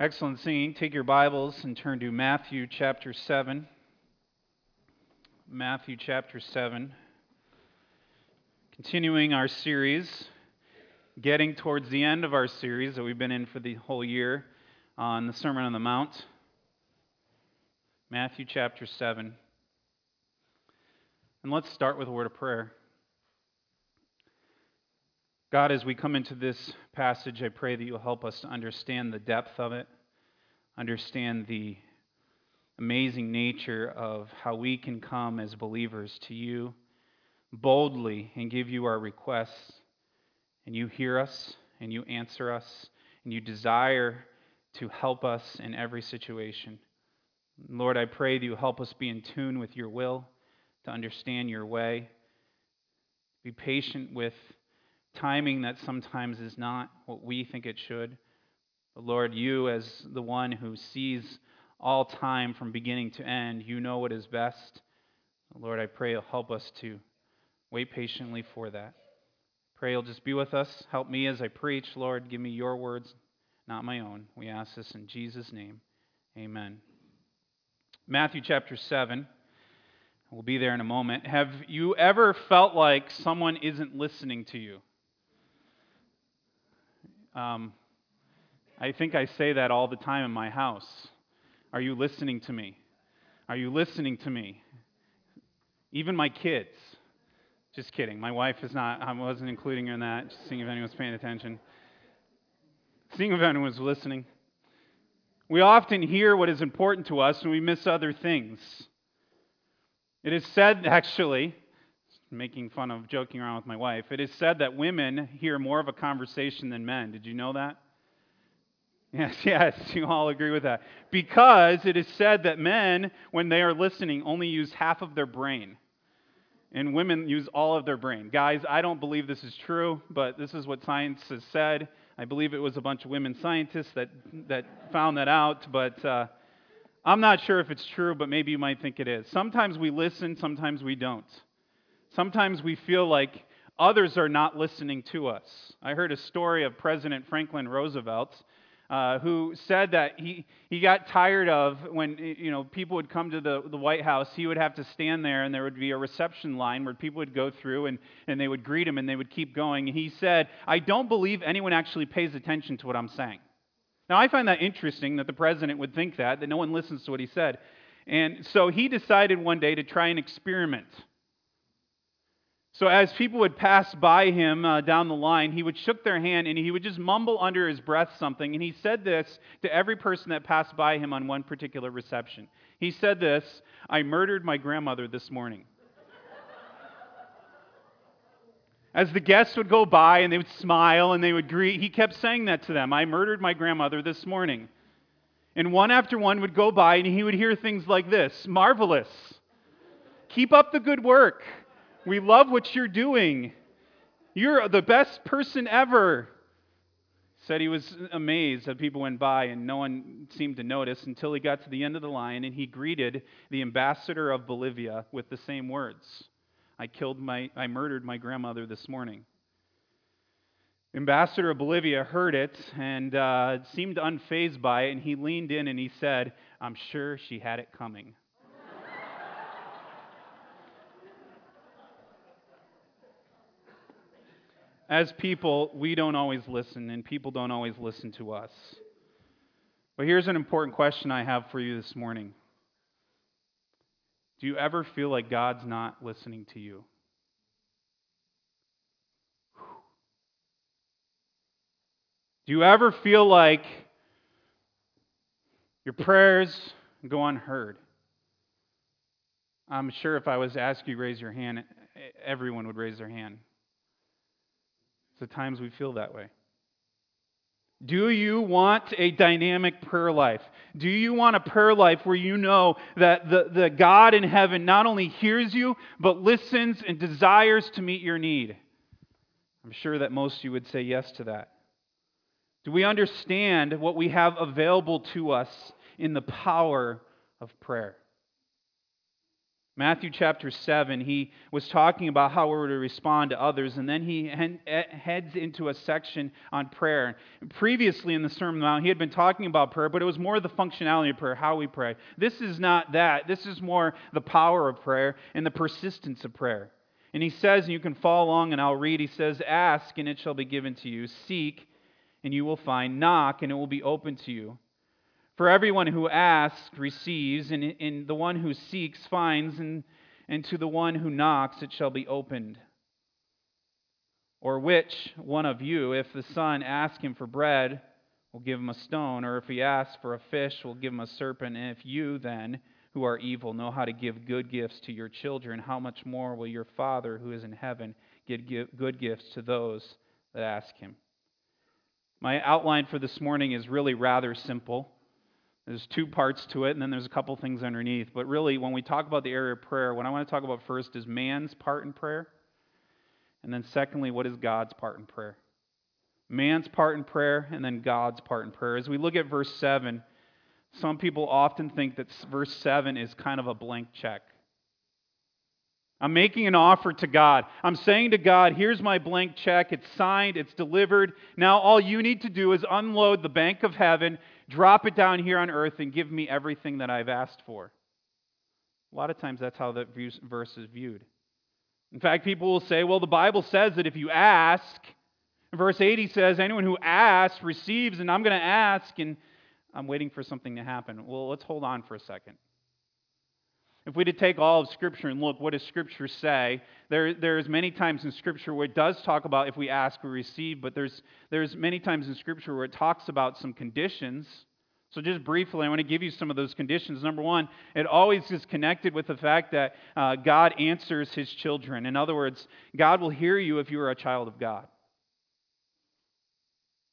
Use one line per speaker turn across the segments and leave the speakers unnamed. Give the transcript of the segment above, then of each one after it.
Excellent singing. Take your Bibles and turn to Matthew chapter 7. Matthew chapter 7. Continuing our series, getting towards the end of our series that we've been in for the whole year on the Sermon on the Mount. Matthew chapter 7. And let's start with a word of prayer. God, as we come into this passage, I pray that you'll help us to understand the depth of it, understand the amazing nature of how we can come as believers to you boldly and give you our requests. And you hear us, and you answer us, and you desire to help us in every situation. Lord, I pray that you help us be in tune with your will, to understand your way, be patient with timing that sometimes is not what we think it should. But Lord, you, as the one who sees all time from beginning to end, you know what is best. Lord, I pray you'll help us to wait patiently for that. Pray you'll just be with us. Help me as I preach. Lord, give me your words, not my own. We ask this in Jesus' name. Amen. Matthew chapter 7. We'll be there in a moment. Have you ever felt like someone isn't listening to you? Um, I think I say that all the time in my house. Are you listening to me? Are you listening to me? Even my kids. Just kidding. My wife is not, I wasn't including her in that, just seeing if anyone's paying attention. Seeing if anyone's listening. We often hear what is important to us and we miss other things. It is said, actually, making fun of joking around with my wife. It is said that women hear more of a conversation than men. Did you know that? Yes, yes, you all agree with that. Because it is said that men, when they are listening, only use half of their brain. And women use all of their brain. Guys, I don't believe this is true, but this is what science has said. I believe it was a bunch of women scientists that, that found that out, but uh, I'm not sure if it's true, but maybe you might think it is. Sometimes we listen, sometimes we don't. Sometimes we feel like others are not listening to us. I heard a story of President Franklin Roosevelt. Uh, who said that he, he got tired of when you know people would come to the, the White House, he would have to stand there and there would be a reception line where people would go through and, and they would greet him and they would keep going. And he said, I don't believe anyone actually pays attention to what I'm saying. Now, I find that interesting that the president would think that, that no one listens to what he said. And so he decided one day to try an experiment. So as people would pass by him uh, down the line, he would shook their hand and he would just mumble under his breath something. And he said this to every person that passed by him on one particular reception. He said this, "I murdered my grandmother this morning." As the guests would go by and they would smile and they would greet, he kept saying that to them. I murdered my grandmother this morning. And one after one would go by and he would hear things like this Marvelous. Keep up the good work. We love what you're doing. You're the best person ever. Said he was amazed that people went by and no one seemed to notice until he got to the end of the line and he greeted the ambassador of Bolivia with the same words I killed my, I murdered my grandmother this morning. Ambassador of Bolivia heard it and uh, seemed unfazed by it, and he leaned in and he said, I'm sure she had it coming. As people, we don't always listen, and people don't always listen to us. But here's an important question I have for you this morning Do you ever feel like God's not listening to you? Do you ever feel like your prayers go unheard? I'm sure if I was to ask you raise your hand, everyone would raise their hand. The times we feel that way. Do you want a dynamic prayer life? Do you want a prayer life where you know that the, the God in heaven not only hears you, but listens and desires to meet your need? I'm sure that most of you would say yes to that. Do we understand what we have available to us in the power of prayer? Matthew chapter 7, he was talking about how we're to respond to others, and then he heads into a section on prayer. Previously in the Sermon on the Mount, he had been talking about prayer, but it was more the functionality of prayer, how we pray. This is not that. This is more the power of prayer and the persistence of prayer. And he says, and you can follow along and I'll read, he says, Ask and it shall be given to you. Seek and you will find. Knock and it will be open to you. For everyone who asks receives, and, and the one who seeks finds, and, and to the one who knocks it shall be opened. Or which one of you, if the son asks him for bread, will give him a stone, or if he asks for a fish, will give him a serpent? And if you then, who are evil, know how to give good gifts to your children, how much more will your Father who is in heaven give good gifts to those that ask him? My outline for this morning is really rather simple. There's two parts to it, and then there's a couple things underneath. But really, when we talk about the area of prayer, what I want to talk about first is man's part in prayer. And then, secondly, what is God's part in prayer? Man's part in prayer, and then God's part in prayer. As we look at verse 7, some people often think that verse 7 is kind of a blank check. I'm making an offer to God. I'm saying to God, here's my blank check. It's signed, it's delivered. Now all you need to do is unload the bank of heaven drop it down here on earth and give me everything that I've asked for. A lot of times that's how that verse is viewed. In fact, people will say, well, the Bible says that if you ask, verse 80 says, anyone who asks receives, and I'm going to ask, and I'm waiting for something to happen. Well, let's hold on for a second. If we to take all of Scripture and look, what does Scripture say? There, there's many times in Scripture where it does talk about if we ask, we receive, but there's, there's many times in Scripture where it talks about some conditions. So, just briefly, I want to give you some of those conditions. Number one, it always is connected with the fact that uh, God answers his children. In other words, God will hear you if you are a child of God.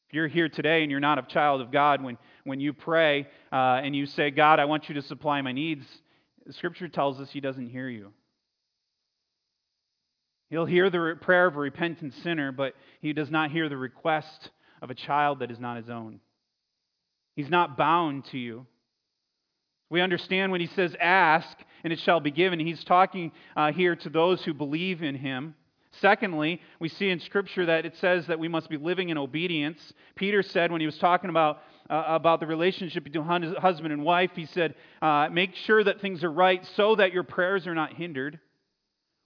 If you're here today and you're not a child of God, when, when you pray uh, and you say, God, I want you to supply my needs, Scripture tells us he doesn't hear you. He'll hear the prayer of a repentant sinner, but he does not hear the request of a child that is not his own. He's not bound to you. We understand when he says, Ask, and it shall be given. He's talking uh, here to those who believe in him. Secondly, we see in Scripture that it says that we must be living in obedience. Peter said when he was talking about, uh, about the relationship between husband and wife, he said, uh, Make sure that things are right so that your prayers are not hindered.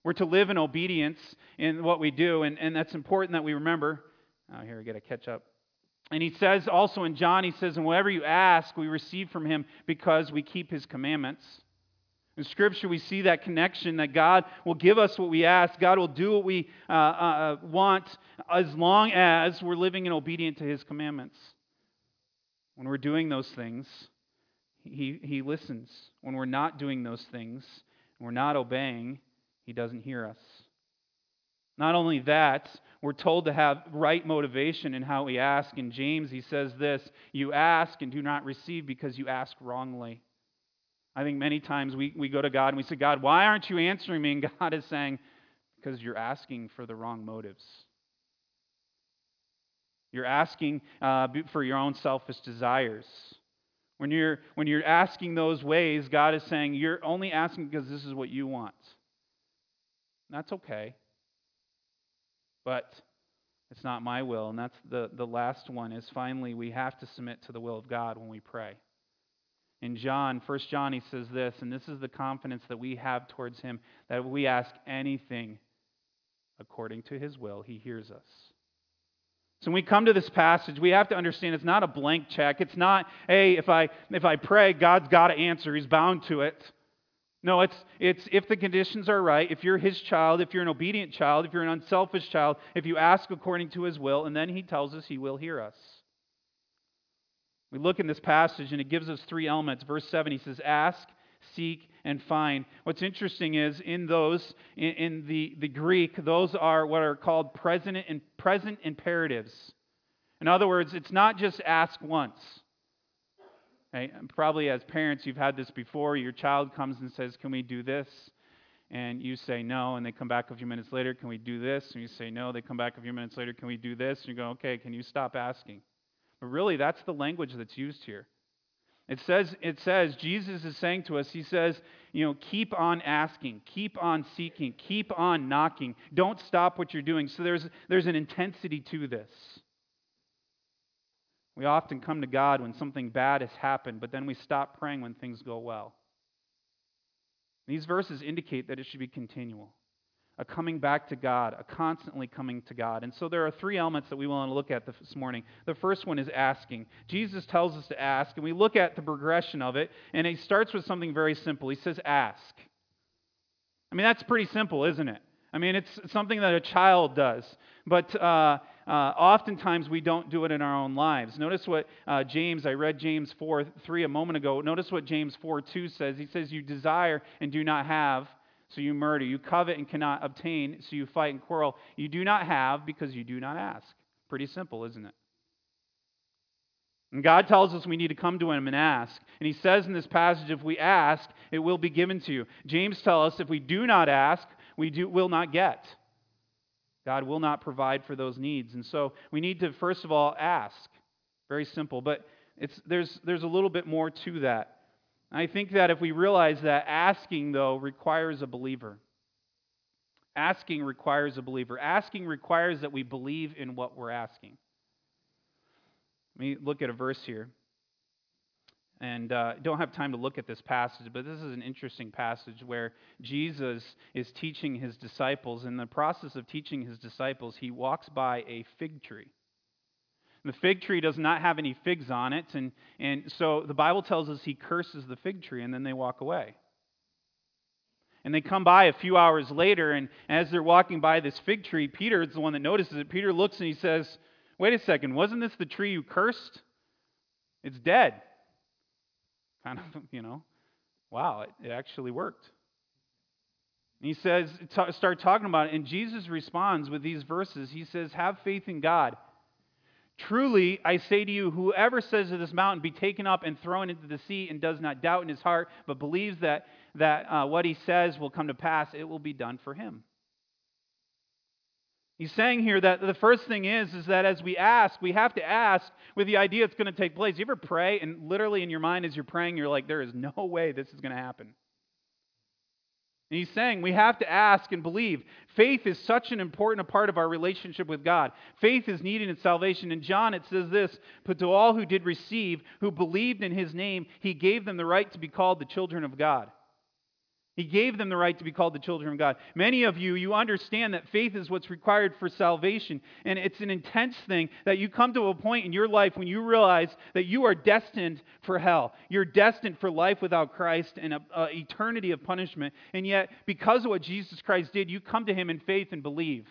We're to live in obedience in what we do, and, and that's important that we remember. Oh, here we got a catch up. And he says also in John, he says, And whatever you ask, we receive from him because we keep his commandments. In Scripture, we see that connection that God will give us what we ask. God will do what we uh, uh, want as long as we're living in obedience to His commandments. When we're doing those things, He, he listens. When we're not doing those things, and we're not obeying, He doesn't hear us. Not only that, we're told to have right motivation in how we ask. In James, he says this You ask and do not receive because you ask wrongly. I think many times we, we go to God and we say, God, why aren't you answering me? And God is saying, because you're asking for the wrong motives. You're asking uh, for your own selfish desires. When you're, when you're asking those ways, God is saying, you're only asking because this is what you want. And that's okay. But it's not my will. And that's the, the last one is finally we have to submit to the will of God when we pray. In John, 1 John, he says this, and this is the confidence that we have towards him that we ask anything according to his will, he hears us. So when we come to this passage, we have to understand it's not a blank check. It's not, hey, if I if I pray, God's got to answer. He's bound to it. No, it's it's if the conditions are right, if you're his child, if you're an obedient child, if you're an unselfish child, if you ask according to his will, and then he tells us he will hear us. We look in this passage and it gives us three elements. Verse 7, he says, Ask, seek, and find. What's interesting is in those, in, in the, the Greek, those are what are called present, and present imperatives. In other words, it's not just ask once. Okay? Probably as parents, you've had this before. Your child comes and says, Can we do this? And you say no, and they come back a few minutes later, Can we do this? And you say no. They come back a few minutes later, Can we do this? And you go, Okay, can you stop asking? But really, that's the language that's used here. It says, it says, Jesus is saying to us, He says, you know, keep on asking, keep on seeking, keep on knocking. Don't stop what you're doing. So there's, there's an intensity to this. We often come to God when something bad has happened, but then we stop praying when things go well. These verses indicate that it should be continual a coming back to God, a constantly coming to God. And so there are three elements that we want to look at this morning. The first one is asking. Jesus tells us to ask, and we look at the progression of it, and he starts with something very simple. He says, Ask. I mean, that's pretty simple, isn't it? I mean, it's something that a child does. But uh, uh, oftentimes we don't do it in our own lives. Notice what uh, James, I read James 4 3 a moment ago. Notice what James 4 2 says. He says, You desire and do not have so you murder. You covet and cannot obtain, so you fight and quarrel. You do not have because you do not ask. Pretty simple, isn't it? And God tells us we need to come to Him and ask. And He says in this passage, if we ask, it will be given to you. James tells us if we do not ask, we do, will not get. God will not provide for those needs. And so we need to, first of all, ask. Very simple. But it's, there's, there's a little bit more to that. I think that if we realize that asking, though, requires a believer. Asking requires a believer. Asking requires that we believe in what we're asking. Let me look at a verse here. And uh, don't have time to look at this passage, but this is an interesting passage where Jesus is teaching his disciples. In the process of teaching his disciples, he walks by a fig tree. The fig tree does not have any figs on it, and, and so the Bible tells us he curses the fig tree, and then they walk away. And they come by a few hours later, and as they're walking by this fig tree, Peter is the one that notices it. Peter looks and he says, Wait a second, wasn't this the tree you cursed? It's dead. Kind of, you know, wow, it, it actually worked. And he says, t- start talking about it, and Jesus responds with these verses. He says, Have faith in God. Truly, I say to you, whoever says to this mountain, be taken up and thrown into the sea, and does not doubt in his heart, but believes that, that uh, what he says will come to pass, it will be done for him. He's saying here that the first thing is, is that as we ask, we have to ask with the idea it's going to take place. You ever pray, and literally in your mind as you're praying, you're like, there is no way this is going to happen. And he's saying we have to ask and believe. Faith is such an important part of our relationship with God. Faith is needed in salvation. In John, it says this But to all who did receive, who believed in his name, he gave them the right to be called the children of God. He gave them the right to be called the children of God. Many of you, you understand that faith is what's required for salvation. And it's an intense thing that you come to a point in your life when you realize that you are destined for hell. You're destined for life without Christ and an eternity of punishment. And yet, because of what Jesus Christ did, you come to him in faith and believe.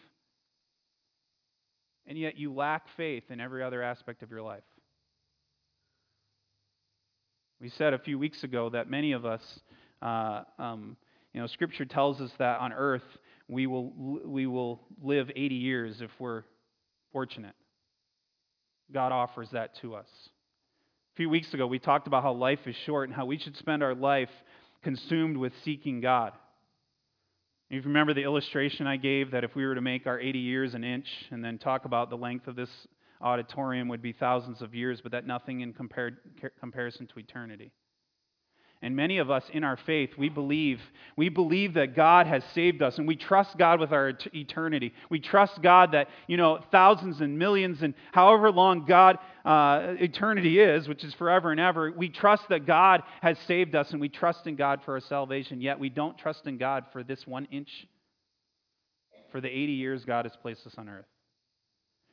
And yet, you lack faith in every other aspect of your life. We said a few weeks ago that many of us uh, um, you know, Scripture tells us that on earth we will, we will live 80 years if we're fortunate. God offers that to us. A few weeks ago, we talked about how life is short and how we should spend our life consumed with seeking God. You remember the illustration I gave that if we were to make our 80 years an inch and then talk about the length of this auditorium would be thousands of years, but that nothing in compared, comparison to eternity. And many of us in our faith, we believe, we believe that God has saved us and we trust God with our eternity. We trust God that, you know, thousands and millions and however long God, uh, eternity is, which is forever and ever, we trust that God has saved us and we trust in God for our salvation. Yet we don't trust in God for this one inch, for the 80 years God has placed us on earth.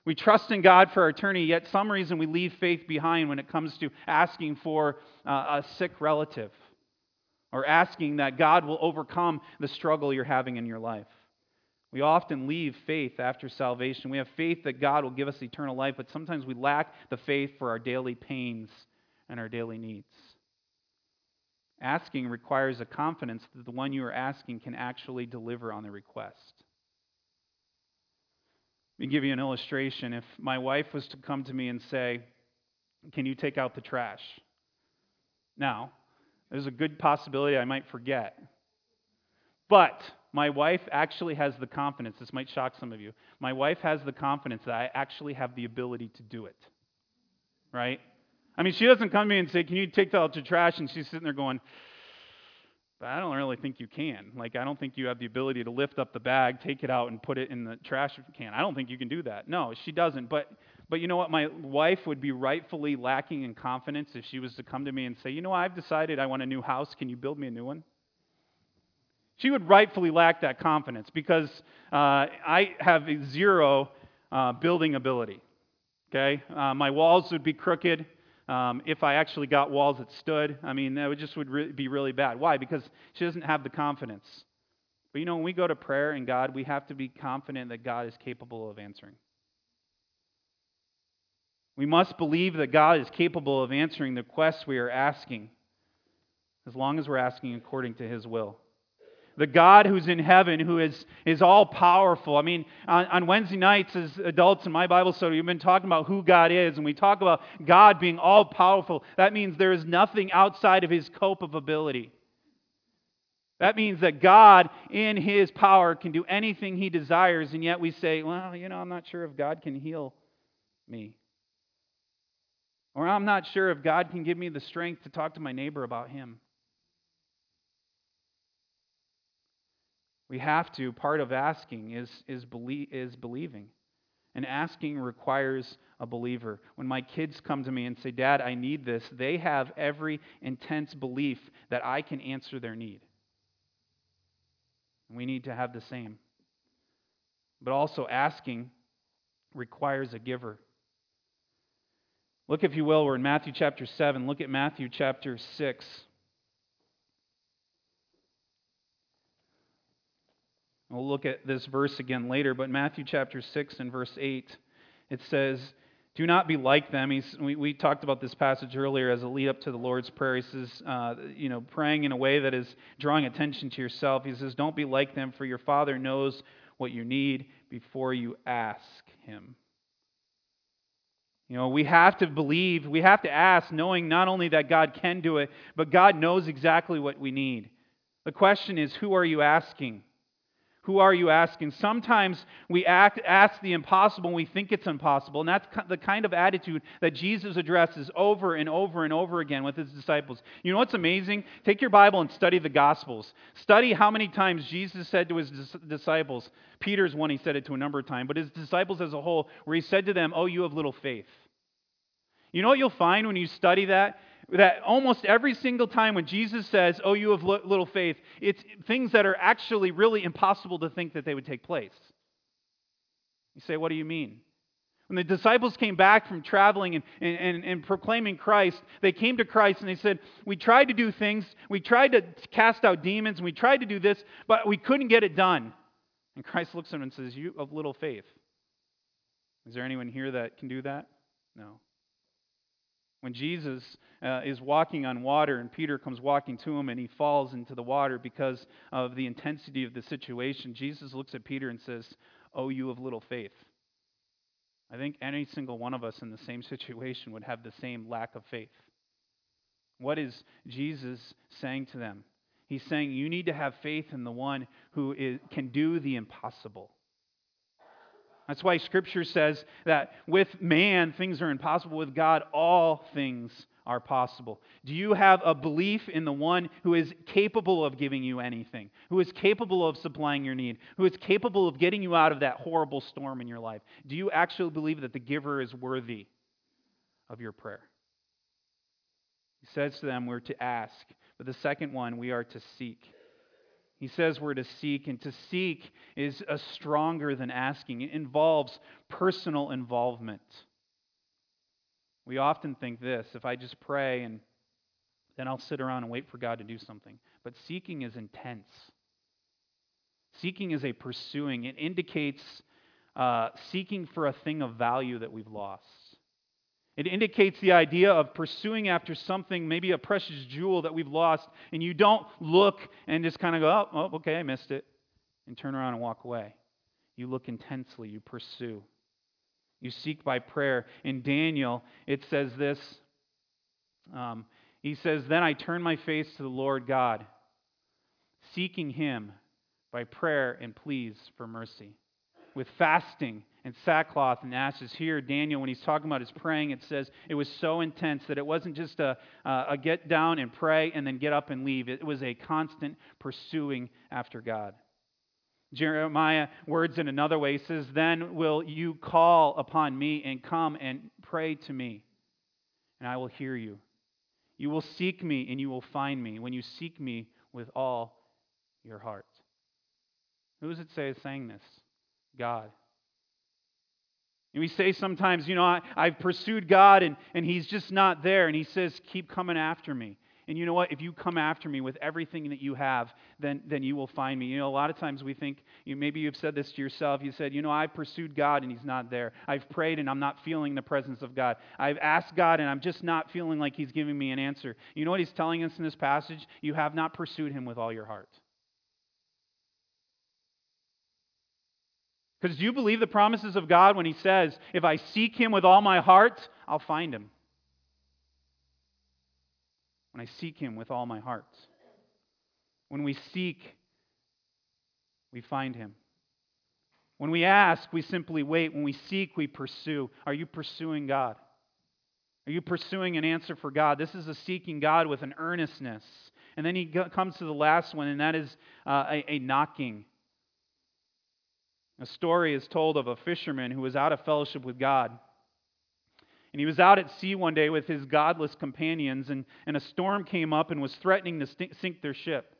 We trust in God for our eternity, yet some reason we leave faith behind when it comes to asking for uh, a sick relative or asking that God will overcome the struggle you're having in your life. We often leave faith after salvation. We have faith that God will give us eternal life, but sometimes we lack the faith for our daily pains and our daily needs. Asking requires a confidence that the one you are asking can actually deliver on the request. Let me give you an illustration. If my wife was to come to me and say, Can you take out the trash? Now, there's a good possibility I might forget. But my wife actually has the confidence. This might shock some of you. My wife has the confidence that I actually have the ability to do it. Right? I mean, she doesn't come to me and say, Can you take out the trash? And she's sitting there going, But I don't really think you can. Like, I don't think you have the ability to lift up the bag, take it out, and put it in the trash can. I don't think you can do that. No, she doesn't. But but you know what? My wife would be rightfully lacking in confidence if she was to come to me and say, You know, I've decided I want a new house. Can you build me a new one? She would rightfully lack that confidence because uh, I have zero uh, building ability. Okay? Uh, my walls would be crooked. Um, if I actually got walls that stood, I mean, that would just would re- be really bad. Why? Because she doesn't have the confidence. But you know, when we go to prayer and God, we have to be confident that God is capable of answering. We must believe that God is capable of answering the requests we are asking, as long as we're asking according to His will the God who's in heaven, who is, is all powerful. I mean, on, on Wednesday nights, as adults in my Bible study, we've been talking about who God is, and we talk about God being all powerful. That means there is nothing outside of his scope of ability. That means that God, in his power, can do anything he desires, and yet we say, well, you know, I'm not sure if God can heal me. Or I'm not sure if God can give me the strength to talk to my neighbor about him. We have to. Part of asking is, is, belie- is believing. And asking requires a believer. When my kids come to me and say, Dad, I need this, they have every intense belief that I can answer their need. We need to have the same. But also, asking requires a giver. Look, if you will, we're in Matthew chapter 7. Look at Matthew chapter 6. We'll look at this verse again later, but Matthew chapter 6 and verse 8, it says, Do not be like them. He's, we, we talked about this passage earlier as a lead up to the Lord's Prayer. He says, uh, you know, praying in a way that is drawing attention to yourself. He says, Don't be like them, for your Father knows what you need before you ask Him. You know, we have to believe, we have to ask, knowing not only that God can do it, but God knows exactly what we need. The question is, who are you asking? Who are you asking? Sometimes we act, ask the impossible and we think it's impossible. And that's the kind of attitude that Jesus addresses over and over and over again with his disciples. You know what's amazing? Take your Bible and study the Gospels. Study how many times Jesus said to his disciples, Peter's one, he said it to a number of times, but his disciples as a whole, where he said to them, Oh, you have little faith. You know what you'll find when you study that? That almost every single time when Jesus says, Oh, you have little faith, it's things that are actually really impossible to think that they would take place. You say, What do you mean? When the disciples came back from traveling and, and, and, proclaiming Christ, they came to Christ and they said, We tried to do things, we tried to cast out demons, we tried to do this, but we couldn't get it done. And Christ looks at them and says, You have little faith. Is there anyone here that can do that? No. When Jesus uh, is walking on water and Peter comes walking to him and he falls into the water because of the intensity of the situation, Jesus looks at Peter and says, Oh, you of little faith. I think any single one of us in the same situation would have the same lack of faith. What is Jesus saying to them? He's saying you need to have faith in the one who is, can do the impossible. That's why Scripture says that with man, things are impossible. With God, all things are possible. Do you have a belief in the one who is capable of giving you anything, who is capable of supplying your need, who is capable of getting you out of that horrible storm in your life? Do you actually believe that the giver is worthy of your prayer? He says to them, We're to ask. But the second one, we are to seek. He says we're to seek, and to seek is a stronger than asking. It involves personal involvement. We often think this if I just pray and then I'll sit around and wait for God to do something. But seeking is intense. Seeking is a pursuing, it indicates uh, seeking for a thing of value that we've lost. It indicates the idea of pursuing after something, maybe a precious jewel that we've lost, and you don't look and just kind of go, oh, oh, okay, I missed it, and turn around and walk away. You look intensely, you pursue. You seek by prayer. In Daniel, it says this um, He says, Then I turn my face to the Lord God, seeking Him by prayer and pleas for mercy, with fasting and sackcloth and ashes. Here, Daniel, when he's talking about his praying, it says it was so intense that it wasn't just a, a get down and pray and then get up and leave. It was a constant pursuing after God. Jeremiah words in another way says, Then will you call upon me and come and pray to me, and I will hear you. You will seek me and you will find me when you seek me with all your heart. Who does it say is saying this? God. And we say sometimes, you know, I, have pursued God and, and He's just not there. And He says, keep coming after me. And you know what? If you come after me with everything that you have, then, then you will find me. You know, a lot of times we think, you, maybe you've said this to yourself. You said, you know, I've pursued God and He's not there. I've prayed and I'm not feeling the presence of God. I've asked God and I'm just not feeling like He's giving me an answer. You know what He's telling us in this passage? You have not pursued Him with all your heart. Because do you believe the promises of God when He says, if I seek Him with all my heart, I'll find Him? When I seek Him with all my heart. When we seek, we find Him. When we ask, we simply wait. When we seek, we pursue. Are you pursuing God? Are you pursuing an answer for God? This is a seeking God with an earnestness. And then he comes to the last one, and that is uh, a, a knocking. A story is told of a fisherman who was out of fellowship with God. And he was out at sea one day with his godless companions, and, and a storm came up and was threatening to sink their ship.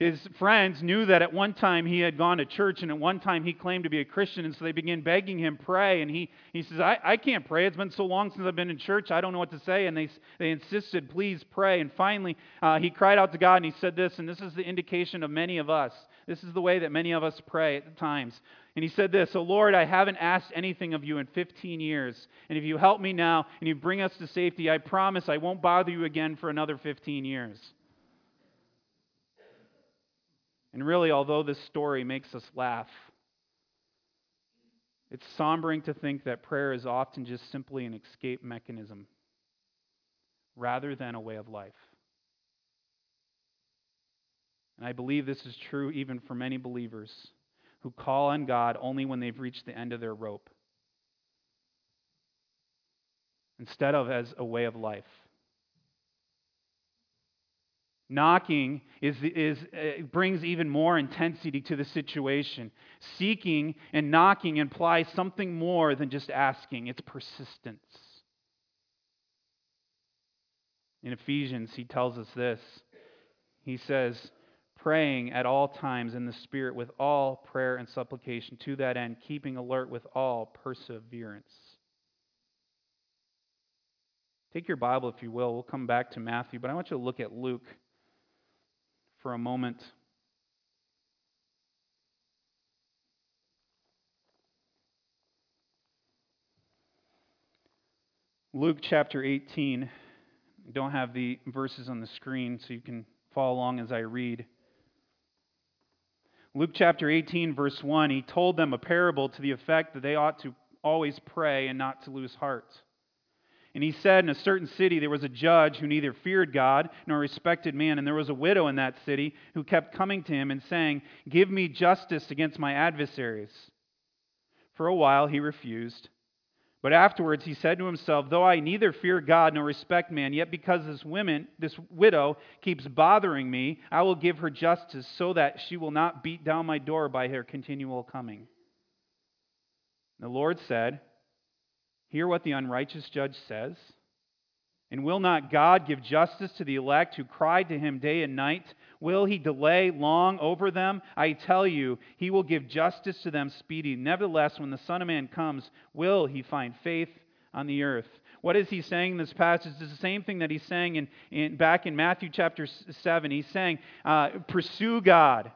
His friends knew that at one time he had gone to church and at one time he claimed to be a Christian, and so they began begging him, pray. And he, he says, I, I can't pray. It's been so long since I've been in church, I don't know what to say. And they, they insisted, please pray. And finally, uh, he cried out to God and he said this, and this is the indication of many of us. This is the way that many of us pray at times. And he said this, So Lord, I haven't asked anything of you in 15 years. And if you help me now and you bring us to safety, I promise I won't bother you again for another 15 years. And really, although this story makes us laugh, it's sombering to think that prayer is often just simply an escape mechanism rather than a way of life. And I believe this is true even for many believers who call on God only when they've reached the end of their rope, instead of as a way of life. Knocking is, is, uh, brings even more intensity to the situation. Seeking and knocking implies something more than just asking, it's persistence. In Ephesians, he tells us this. He says, praying at all times in the Spirit with all prayer and supplication, to that end, keeping alert with all perseverance. Take your Bible, if you will. We'll come back to Matthew, but I want you to look at Luke for a moment. Luke chapter 18. I don't have the verses on the screen, so you can follow along as I read. Luke chapter 18, verse 1, he told them a parable to the effect that they ought to always pray and not to lose heart. And he said, In a certain city there was a judge who neither feared God nor respected man, and there was a widow in that city who kept coming to him and saying, Give me justice against my adversaries. For a while he refused. But afterwards he said to himself, Though I neither fear God nor respect man, yet because this woman, this widow, keeps bothering me, I will give her justice so that she will not beat down my door by her continual coming. The Lord said, Hear what the unrighteous judge says. And will not God give justice to the elect who cried to him day and night? Will he delay long over them? I tell you, he will give justice to them speedy. Nevertheless, when the Son of Man comes, will he find faith on the earth? What is he saying in this passage? It's the same thing that he's saying in, in back in Matthew chapter 7. He's saying, uh, pursue God.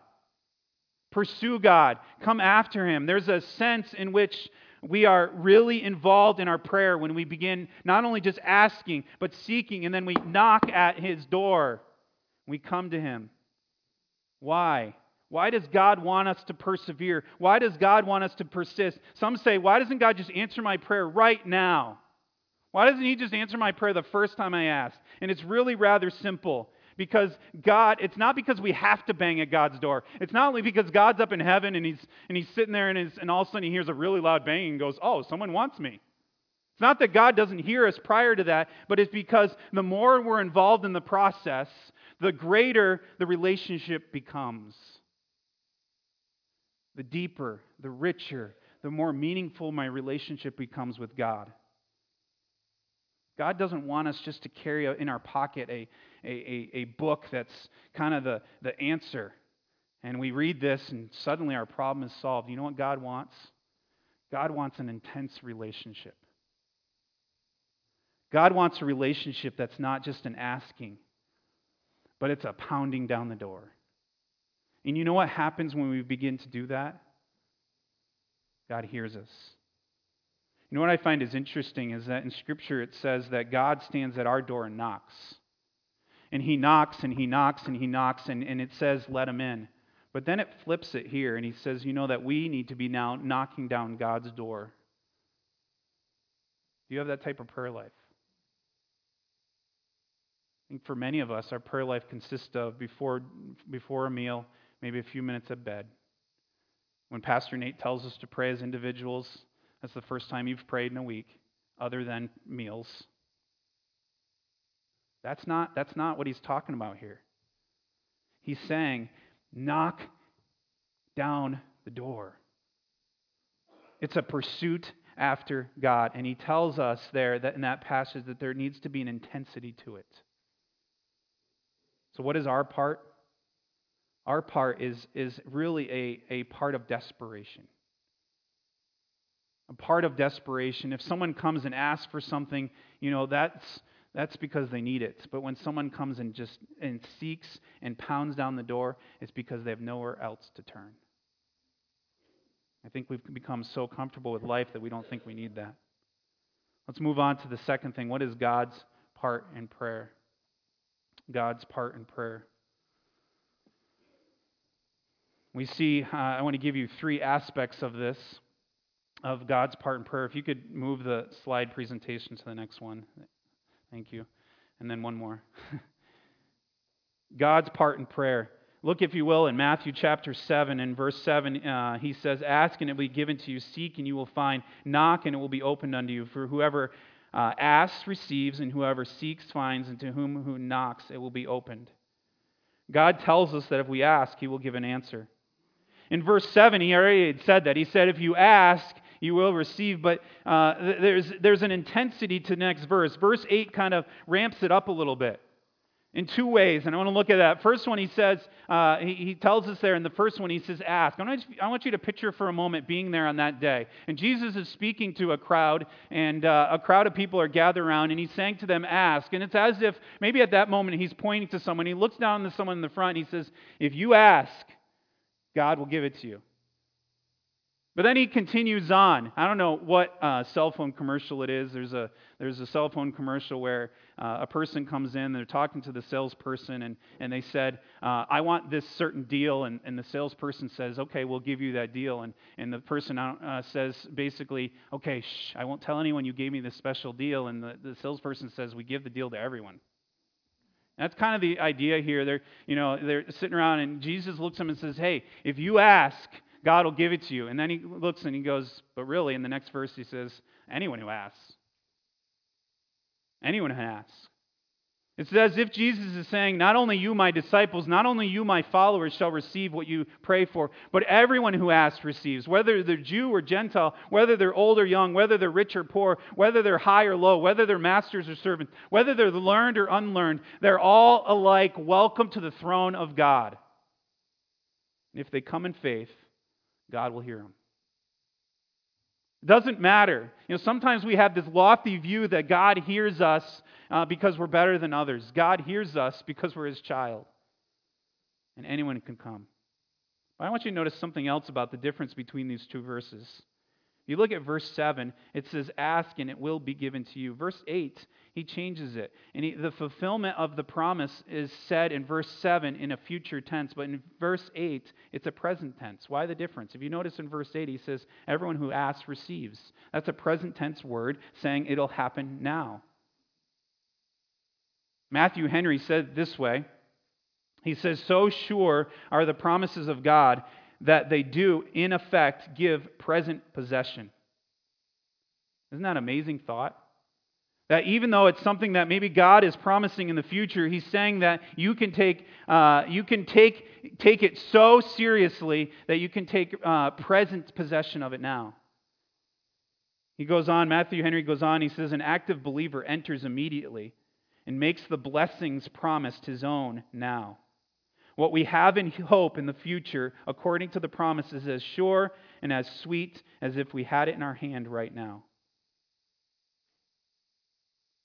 Pursue God. Come after him. There's a sense in which we are really involved in our prayer when we begin not only just asking, but seeking, and then we knock at his door. We come to him. Why? Why does God want us to persevere? Why does God want us to persist? Some say, why doesn't God just answer my prayer right now? Why doesn't He just answer my prayer the first time I ask? And it's really rather simple Because God, it's not because we have to bang at God's door. It's not only because God's up in heaven and he's, and he's sitting there and, his, and all of a sudden he hears a really loud banging and goes, Oh, someone wants me. It's not that God doesn't hear us prior to that, but it's because the more we're involved in the process, the greater the relationship becomes. The deeper, the richer, the more meaningful my relationship becomes with God. God doesn't want us just to carry in our pocket a, a, a, book that's kind of the, the answer. And we read this, and suddenly our problem is solved. You know what God wants? God wants an intense relationship. God wants a relationship that's not just an asking, but it's a pounding down the door. And you know what happens when we begin to do that? God hears us. You know what I find is interesting is that in Scripture it says that God stands at our door and knocks. And he knocks and he knocks and he knocks, and, and it says, let him in. But then it flips it here, and he says, you know, that we need to be now knocking down God's door. Do you have that type of prayer life? I think for many of us, our prayer life consists of before, before a meal, maybe a few minutes at bed. When Pastor Nate tells us to pray as individuals, that's the first time you've prayed in a week, other than meals. That's not, that's not what he's talking about here. He's saying, knock down the door. It's a pursuit after God. And he tells us there that in that passage that there needs to be an intensity to it. So, what is our part? Our part is, is really a, a part of desperation a part of desperation. If someone comes and asks for something, you know, that's that's because they need it. But when someone comes and just and seeks and pounds down the door, it's because they have nowhere else to turn. I think we've become so comfortable with life that we don't think we need that. Let's move on to the second thing. What is God's part in prayer? God's part in prayer. We see, uh, I want to give you three aspects of this of God's part in prayer. If you could move the slide presentation to the next one. Thank you. And then one more. God's part in prayer. Look, if you will, in Matthew chapter 7 and verse 7, uh, he says, Ask and it will be given to you, seek and you will find, knock and it will be opened unto you. For whoever uh, asks receives, and whoever seeks finds, and to whom who knocks it will be opened. God tells us that if we ask, he will give an answer. In verse 7, he already had said that. He said, If you ask, you will receive. But uh, there's, there's an intensity to the next verse. Verse 8 kind of ramps it up a little bit in two ways. And I want to look at that. First one, he says, uh, he, he, tells us there in the first one, he says, ask. I want, I want you to picture for a moment being there on that day. And Jesus is speaking to a crowd, and uh, a crowd of people are gathered around, and he's saying to them, ask. And it's as if maybe at that moment he's pointing to someone. He looks down to someone in the front, and he says, if you ask, God will give it to you. But then he continues on. I don't know what uh, cell phone commercial it is. There's a, there's a cell phone commercial where uh, a person comes in, they're talking to the salesperson, and, and they said, uh, I want this certain deal. And, and the salesperson says, Okay, we'll give you that deal. And, and the person uh, says, basically, Okay, shh, I won't tell anyone you gave me this special deal. And the, the salesperson says, We give the deal to everyone. That's kind of the idea here. They're, you know, they're sitting around, and Jesus looks at them and says, Hey, if you ask, God will give it to you. And then he looks and he goes, But really, in the next verse, he says, Anyone who asks. Anyone who asks. It's as if Jesus is saying, Not only you, my disciples, not only you, my followers, shall receive what you pray for, but everyone who asks receives, whether they're Jew or Gentile, whether they're old or young, whether they're rich or poor, whether they're high or low, whether they're masters or servants, whether they're learned or unlearned, they're all alike welcome to the throne of God. And if they come in faith, God will hear them. It doesn't matter. You know, sometimes we have this lofty view that God hears us uh, because we're better than others. God hears us because we're his child. And anyone can come. But I want you to notice something else about the difference between these two verses. You look at verse 7, it says, Ask and it will be given to you. Verse 8, he changes it. And he, the fulfillment of the promise is said in verse 7 in a future tense, but in verse 8, it's a present tense. Why the difference? If you notice in verse 8, he says, Everyone who asks receives. That's a present tense word saying it'll happen now. Matthew Henry said this way He says, So sure are the promises of God that they do, in effect, give present possession. Isn't that an amazing thought? That even though it's something that maybe God is promising in the future, He's saying that you can take, uh, you can take, take it so seriously that you can take uh, present possession of it now. He goes on, Matthew Henry goes on, he says, An active believer enters immediately and makes the blessings promised his own now. What we have in hope in the future, according to the promises, is as sure and as sweet as if we had it in our hand right now.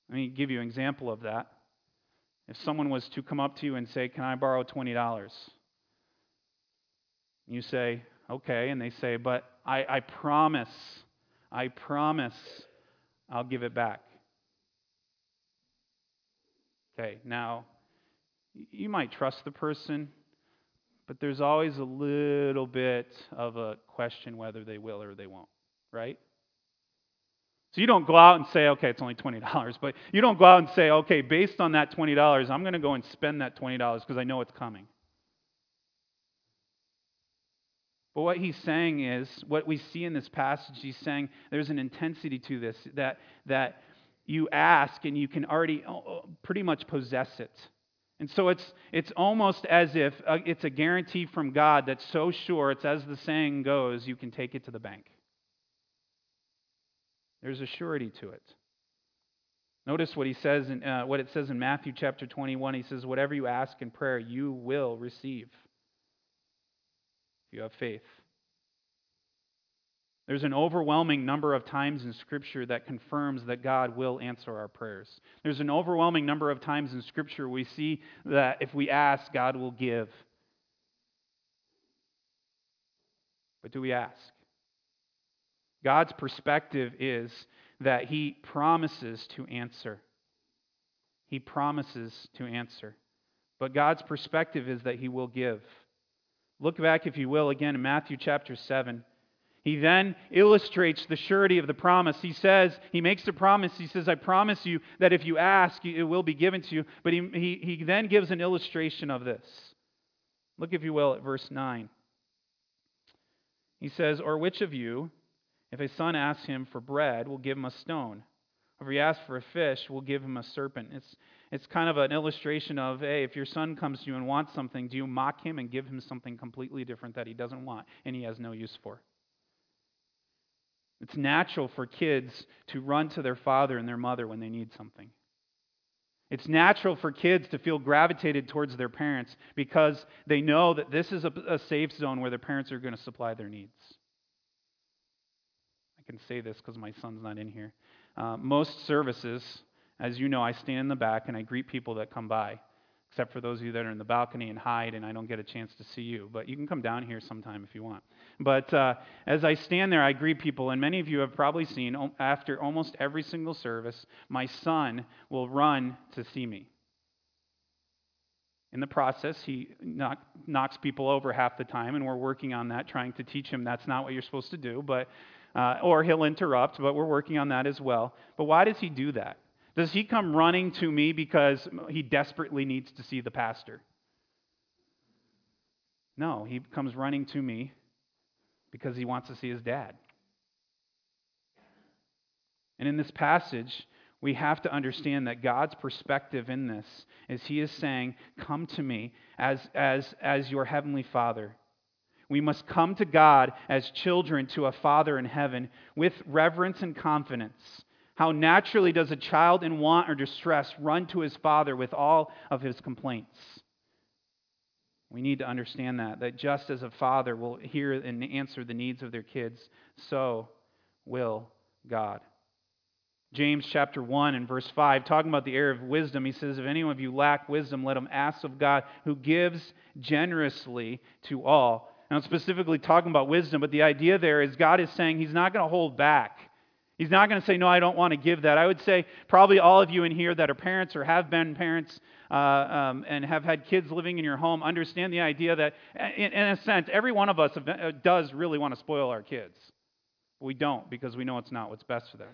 Let me give you an example of that. If someone was to come up to you and say, Can I borrow $20? You say, Okay. And they say, But I, I promise, I promise I'll give it back. Okay, now, you might trust the person, but there's always a little bit of a question whether they will or they won't, right? So you don't go out and say, okay, it's only $20, but you don't go out and say, okay, based on that $20, I'm going to go and spend that $20 because I know it's coming. But what he's saying is, what we see in this passage, he's saying there's an intensity to this that, that you ask and you can already uh, uh, pretty much possess it. And so it's, it's almost as if uh, it's a guarantee from God that's so sure, it's as the saying goes, you can take it to the bank. There's a surety to it. Notice what he says in uh, what it says in Matthew chapter 21. He says, "Whatever you ask in prayer, you will receive if you have faith." There's an overwhelming number of times in Scripture that confirms that God will answer our prayers. There's an overwhelming number of times in Scripture we see that if we ask, God will give. But do we ask? God's perspective is that He promises to answer. He promises to answer. But God's perspective is that He will give. Look back, if you will, again in Matthew chapter 7. He then illustrates the surety of the promise. He says, He makes the promise. He says, I promise you that if you ask, it will be given to you. But he, he, he then gives an illustration of this. Look, if you will, at verse 9. He says, Or which of you, if a son asks him for bread, will give him a stone. If he asks for a fish, we'll give him a serpent. It's, it's kind of an illustration of, hey, if your son comes to you and wants something, do you mock him and give him something completely different that he doesn't want and he has no use for? It's natural for kids to run to their father and their mother when they need something. It's natural for kids to feel gravitated towards their parents because they know that this is a, a safe zone where their parents are going to supply their needs I can say this because my son's not in here. Uh, most services, as you know, I stand in the back and I greet people that come by, except for those of you that are in the balcony and hide, and I don't get a chance to see you. But you can come down here sometime if you want. But uh, as I stand there, I greet people, and many of you have probably seen after almost every single service, my son will run to see me. In the process, he knock, knocks people over half the time, and we're working on that, trying to teach him that's not what you're supposed to do. But uh, or he'll interrupt, but we're working on that as well. But why does he do that? Does he come running to me because he desperately needs to see the pastor? No, he comes running to me because he wants to see his dad. And in this passage, we have to understand that God's perspective in this is He is saying, Come to me as, as, as your heavenly Father. We must come to God as children to a Father in heaven with reverence and confidence. How naturally does a child in want or distress run to his father with all of his complaints? We need to understand that, that just as a father will hear and answer the needs of their kids, so will God. James chapter 1 and verse 5, talking about the air of wisdom, he says, If any of you lack wisdom, let him ask of God, who gives generously to all and I'm specifically talking about wisdom, but the idea there is God is saying He's not going to hold back. He's not going to say, No, I don't want to give that. I would say, probably all of you in here that are parents or have been parents uh, um, and have had kids living in your home understand the idea that, in, in a sense, every one of us uh, does really want to spoil our kids. We don't because we know it's not what's best for them.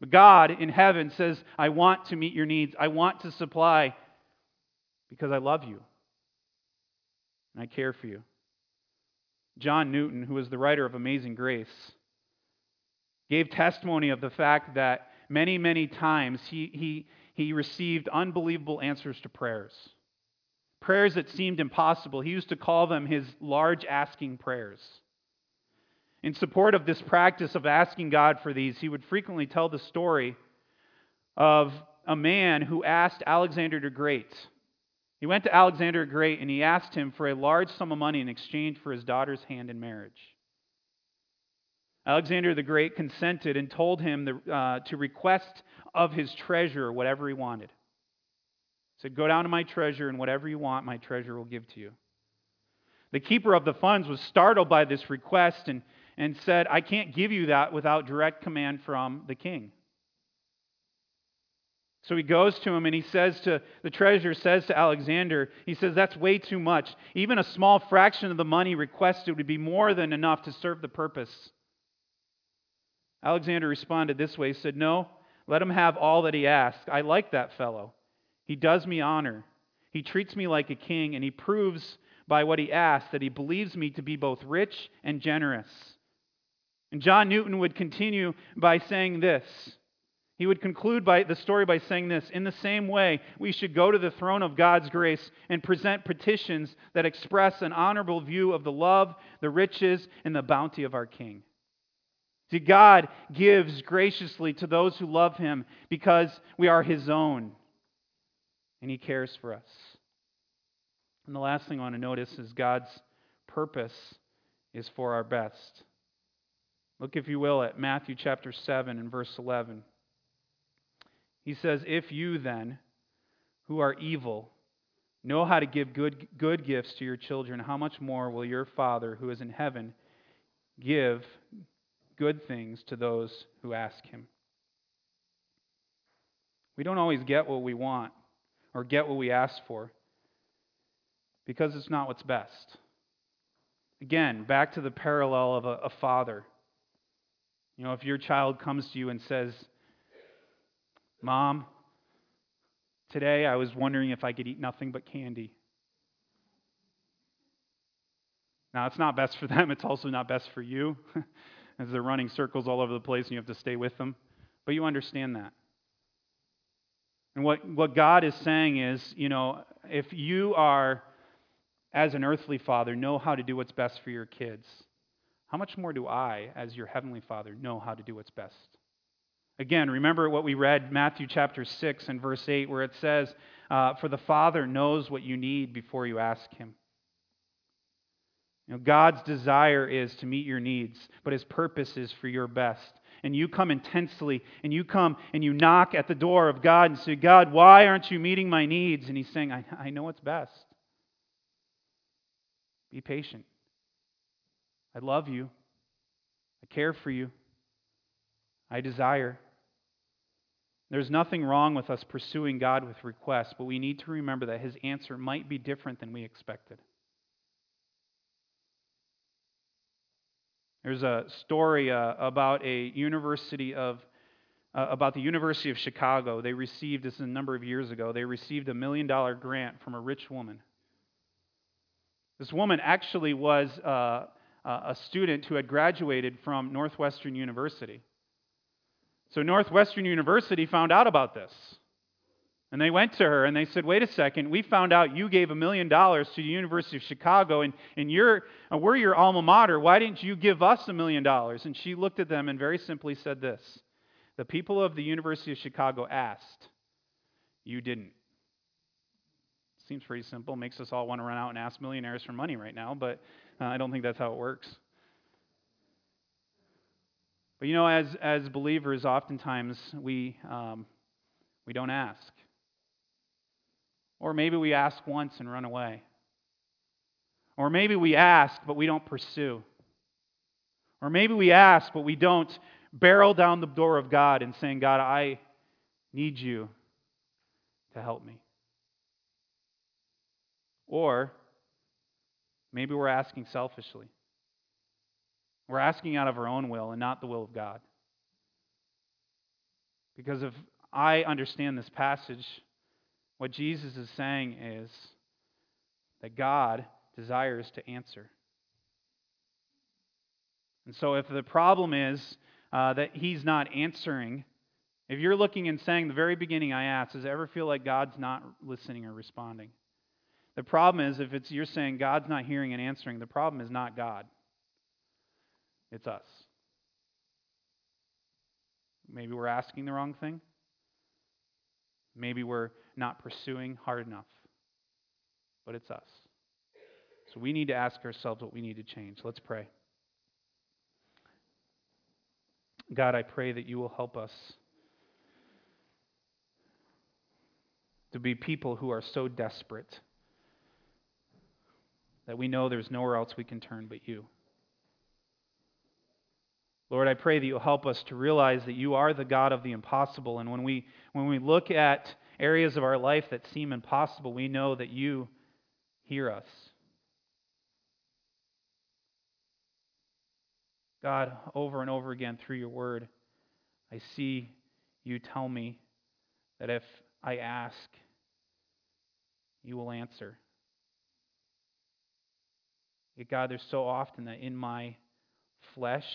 But God in heaven says, I want to meet your needs, I want to supply because I love you and I care for you. John Newton, who was the writer of Amazing Grace, gave testimony of the fact that many, many times he, he, he received unbelievable answers to prayers. Prayers that seemed impossible. He used to call them his large asking prayers. In support of this practice of asking God for these, he would frequently tell the story of a man who asked Alexander the Great. He went to Alexander the Great and he asked him for a large sum of money in exchange for his daughter's hand in marriage. Alexander the Great consented and told him the, uh, to request of his treasure whatever he wanted. He said, Go down to my treasure, and whatever you want, my treasure will give to you. The keeper of the funds was startled by this request and, and said, I can't give you that without direct command from the king. So he goes to him and he says to the treasurer says to Alexander, he says, That's way too much. Even a small fraction of the money requested would be more than enough to serve the purpose. Alexander responded this way. He said, No, let him have all that he asks. I like that fellow. He does me honor. He treats me like a king, and he proves by what he asks that he believes me to be both rich and generous. And John Newton would continue by saying this. He would conclude by the story by saying this In the same way, we should go to the throne of God's grace and present petitions that express an honorable view of the love, the riches, and the bounty of our King. See, God gives graciously to those who love Him because we are His own and He cares for us. And the last thing I want to notice is God's purpose is for our best. Look, if you will, at Matthew chapter 7 and verse 11. He says, If you then, who are evil, know how to give good, good gifts to your children, how much more will your Father who is in heaven give good things to those who ask him. We don't always get what we want or get what we ask for because it's not what's best. Again, back to the parallel of a, a father. You know, if your child comes to you and says, Mom, today I was wondering if I could eat nothing but candy. Now, it's not best for them, it's also not best for you. as they're running circles all over the place and you have to stay with them. But you understand that. And what, what God is saying is, you know, if you are, as an earthly father, know how to do what's best for your kids, how much more do I, as your heavenly father, know how to do what's best? Again, remember what we read, Matthew chapter 6 and verse 8, where it says, uh, For the Father knows what you need before you ask Him. Know, God's desire is to meet your needs, but His purpose is for your best. And you come intensely, and you come and you knock at the door of God and say, God, why aren't you meeting my needs? And He's saying, I, I know what's best. Be patient. I love you. I care for you. I desire. There's nothing wrong with us pursuing God with requests, but we need to remember that His answer might be different than we expected. There's a story uh, about a university of uh, about the University of Chicago. They received this a number of years ago. They received a million dollar grant from a rich woman. This woman actually was uh, a student who had graduated from Northwestern University. So Northwestern University found out about this. And they went to her and they said, Wait a second, we found out you gave a million dollars to the University of Chicago and, and you're, uh, we're your alma mater. Why didn't you give us a million dollars? And she looked at them and very simply said this The people of the University of Chicago asked, You didn't. Seems pretty simple. Makes us all want to run out and ask millionaires for money right now, but uh, I don't think that's how it works. But you know, as, as believers, oftentimes we, um, we don't ask. Or maybe we ask once and run away. Or maybe we ask, but we don't pursue. Or maybe we ask, but we don't barrel down the door of God and saying, God, I need you to help me. Or maybe we're asking selfishly. We're asking out of our own will and not the will of God. Because if I understand this passage, What Jesus is saying is that God desires to answer. And so, if the problem is uh, that He's not answering, if you're looking and saying, the very beginning I asked, does it ever feel like God's not listening or responding? The problem is, if it's you're saying God's not hearing and answering, the problem is not God. It's us. Maybe we're asking the wrong thing. Maybe we're not pursuing hard enough. But it's us. So we need to ask ourselves what we need to change. Let's pray. God, I pray that you will help us to be people who are so desperate that we know there's nowhere else we can turn but you. Lord, I pray that you'll help us to realize that you are the God of the impossible. And when we, when we look at areas of our life that seem impossible, we know that you hear us. God, over and over again through your word, I see you tell me that if I ask, you will answer. Yet, God, there's so often that in my flesh,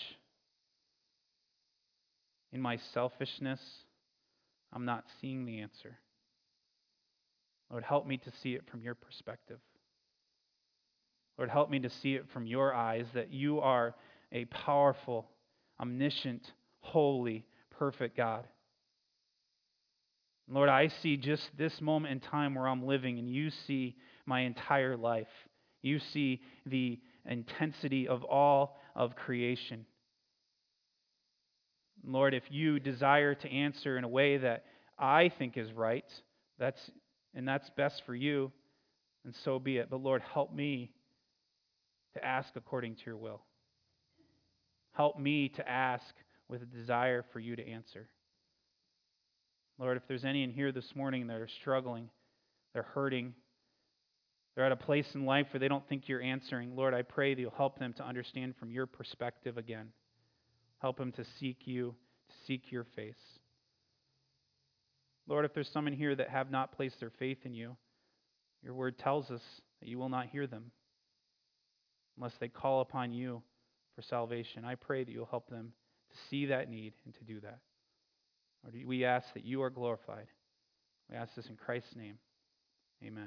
in my selfishness, I'm not seeing the answer. Lord, help me to see it from your perspective. Lord, help me to see it from your eyes that you are a powerful, omniscient, holy, perfect God. Lord, I see just this moment in time where I'm living, and you see my entire life. You see the intensity of all of creation. Lord, if you desire to answer in a way that I think is right, that's and that's best for you, and so be it. But Lord, help me to ask according to your will. Help me to ask with a desire for you to answer. Lord, if there's any in here this morning that are struggling, they're hurting, they're at a place in life where they don't think you're answering, Lord, I pray that you'll help them to understand from your perspective again. Help them to seek you, to seek your face. Lord, if there's some in here that have not placed their faith in you, your word tells us that you will not hear them unless they call upon you for salvation. I pray that you'll help them to see that need and to do that. Lord, we ask that you are glorified. We ask this in Christ's name. Amen.